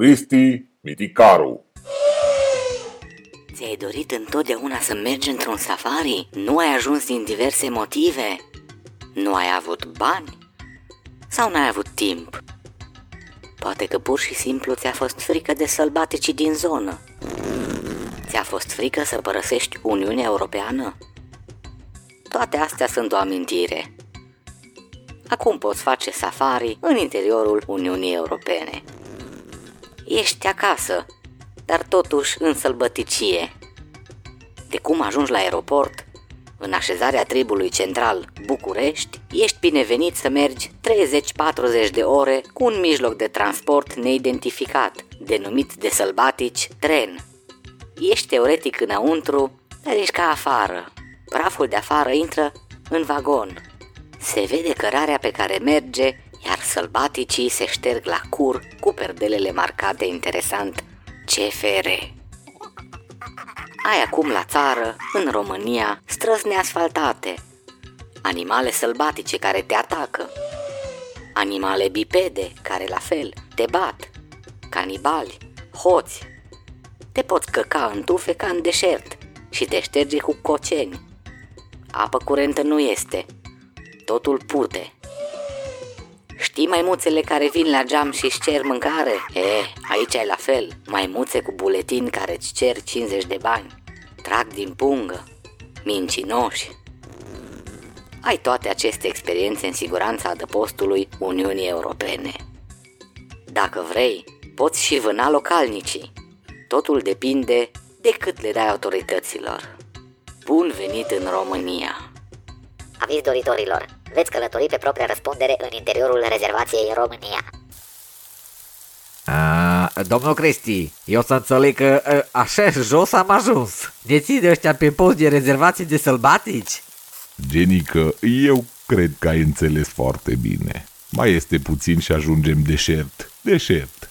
Cristi Miticaru Ți-ai dorit întotdeauna să mergi într-un safari? Nu ai ajuns din diverse motive? Nu ai avut bani? Sau n-ai avut timp? Poate că pur și simplu ți-a fost frică de sălbaticii din zonă. Ți-a fost frică să părăsești Uniunea Europeană? Toate astea sunt o amintire. Acum poți face safari în interiorul Uniunii Europene. Ești acasă, dar totuși în sălbăticie. De cum ajungi la aeroport, în așezarea tribului central București, ești binevenit să mergi 30-40 de ore cu un mijloc de transport neidentificat, denumit de sălbatici tren. Ești teoretic înăuntru, dar ești ca afară. Praful de afară intră în vagon. Se vede cărarea pe care merge, iar sălbaticii se șterg la cur cu perdelele marcate interesant CFR. Ai acum la țară, în România, străzi neasfaltate, animale sălbatice care te atacă, animale bipede care la fel te bat, canibali, hoți. Te poți căca în tufe ca în deșert și te șterge cu coceni. Apă curentă nu este, totul pute. Știi maimuțele care vin la geam și își cer mâncare? E, aici e la fel, maimuțe cu buletin care îți cer 50 de bani. Trag din pungă, mincinoși. Ai toate aceste experiențe în siguranța adăpostului Uniunii Europene. Dacă vrei, poți și vâna localnicii. Totul depinde de cât le dai autorităților. Bun venit în România! Aviz doritorilor, veți călători pe propria răspundere în interiorul rezervației România. A, domnul Cristi, eu să înțeleg că a, așa jos am ajuns. Ne ține ăștia pe post de rezervații de sălbatici? Genică, eu cred că ai înțeles foarte bine. Mai este puțin și ajungem deșert. Deșert.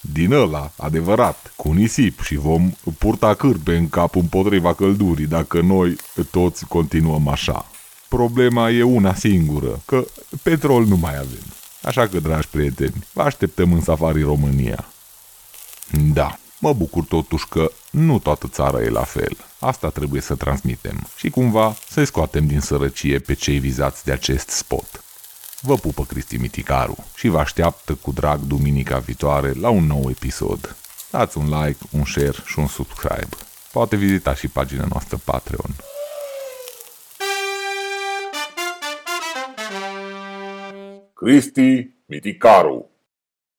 Din ăla, adevărat, cu nisip și vom purta cârpe în cap împotriva căldurii dacă noi toți continuăm așa. Problema e una singură, că petrol nu mai avem. Așa că, dragi prieteni, vă așteptăm în Safari România. Da, mă bucur totuși că nu toată țara e la fel. Asta trebuie să transmitem și cumva să-i scoatem din sărăcie pe cei vizați de acest spot. Vă pupă Cristi Miticaru și vă așteaptă cu drag duminica viitoare la un nou episod. Dați un like, un share și un subscribe. Poate vizita și pagina noastră Patreon. Cristi Miticaru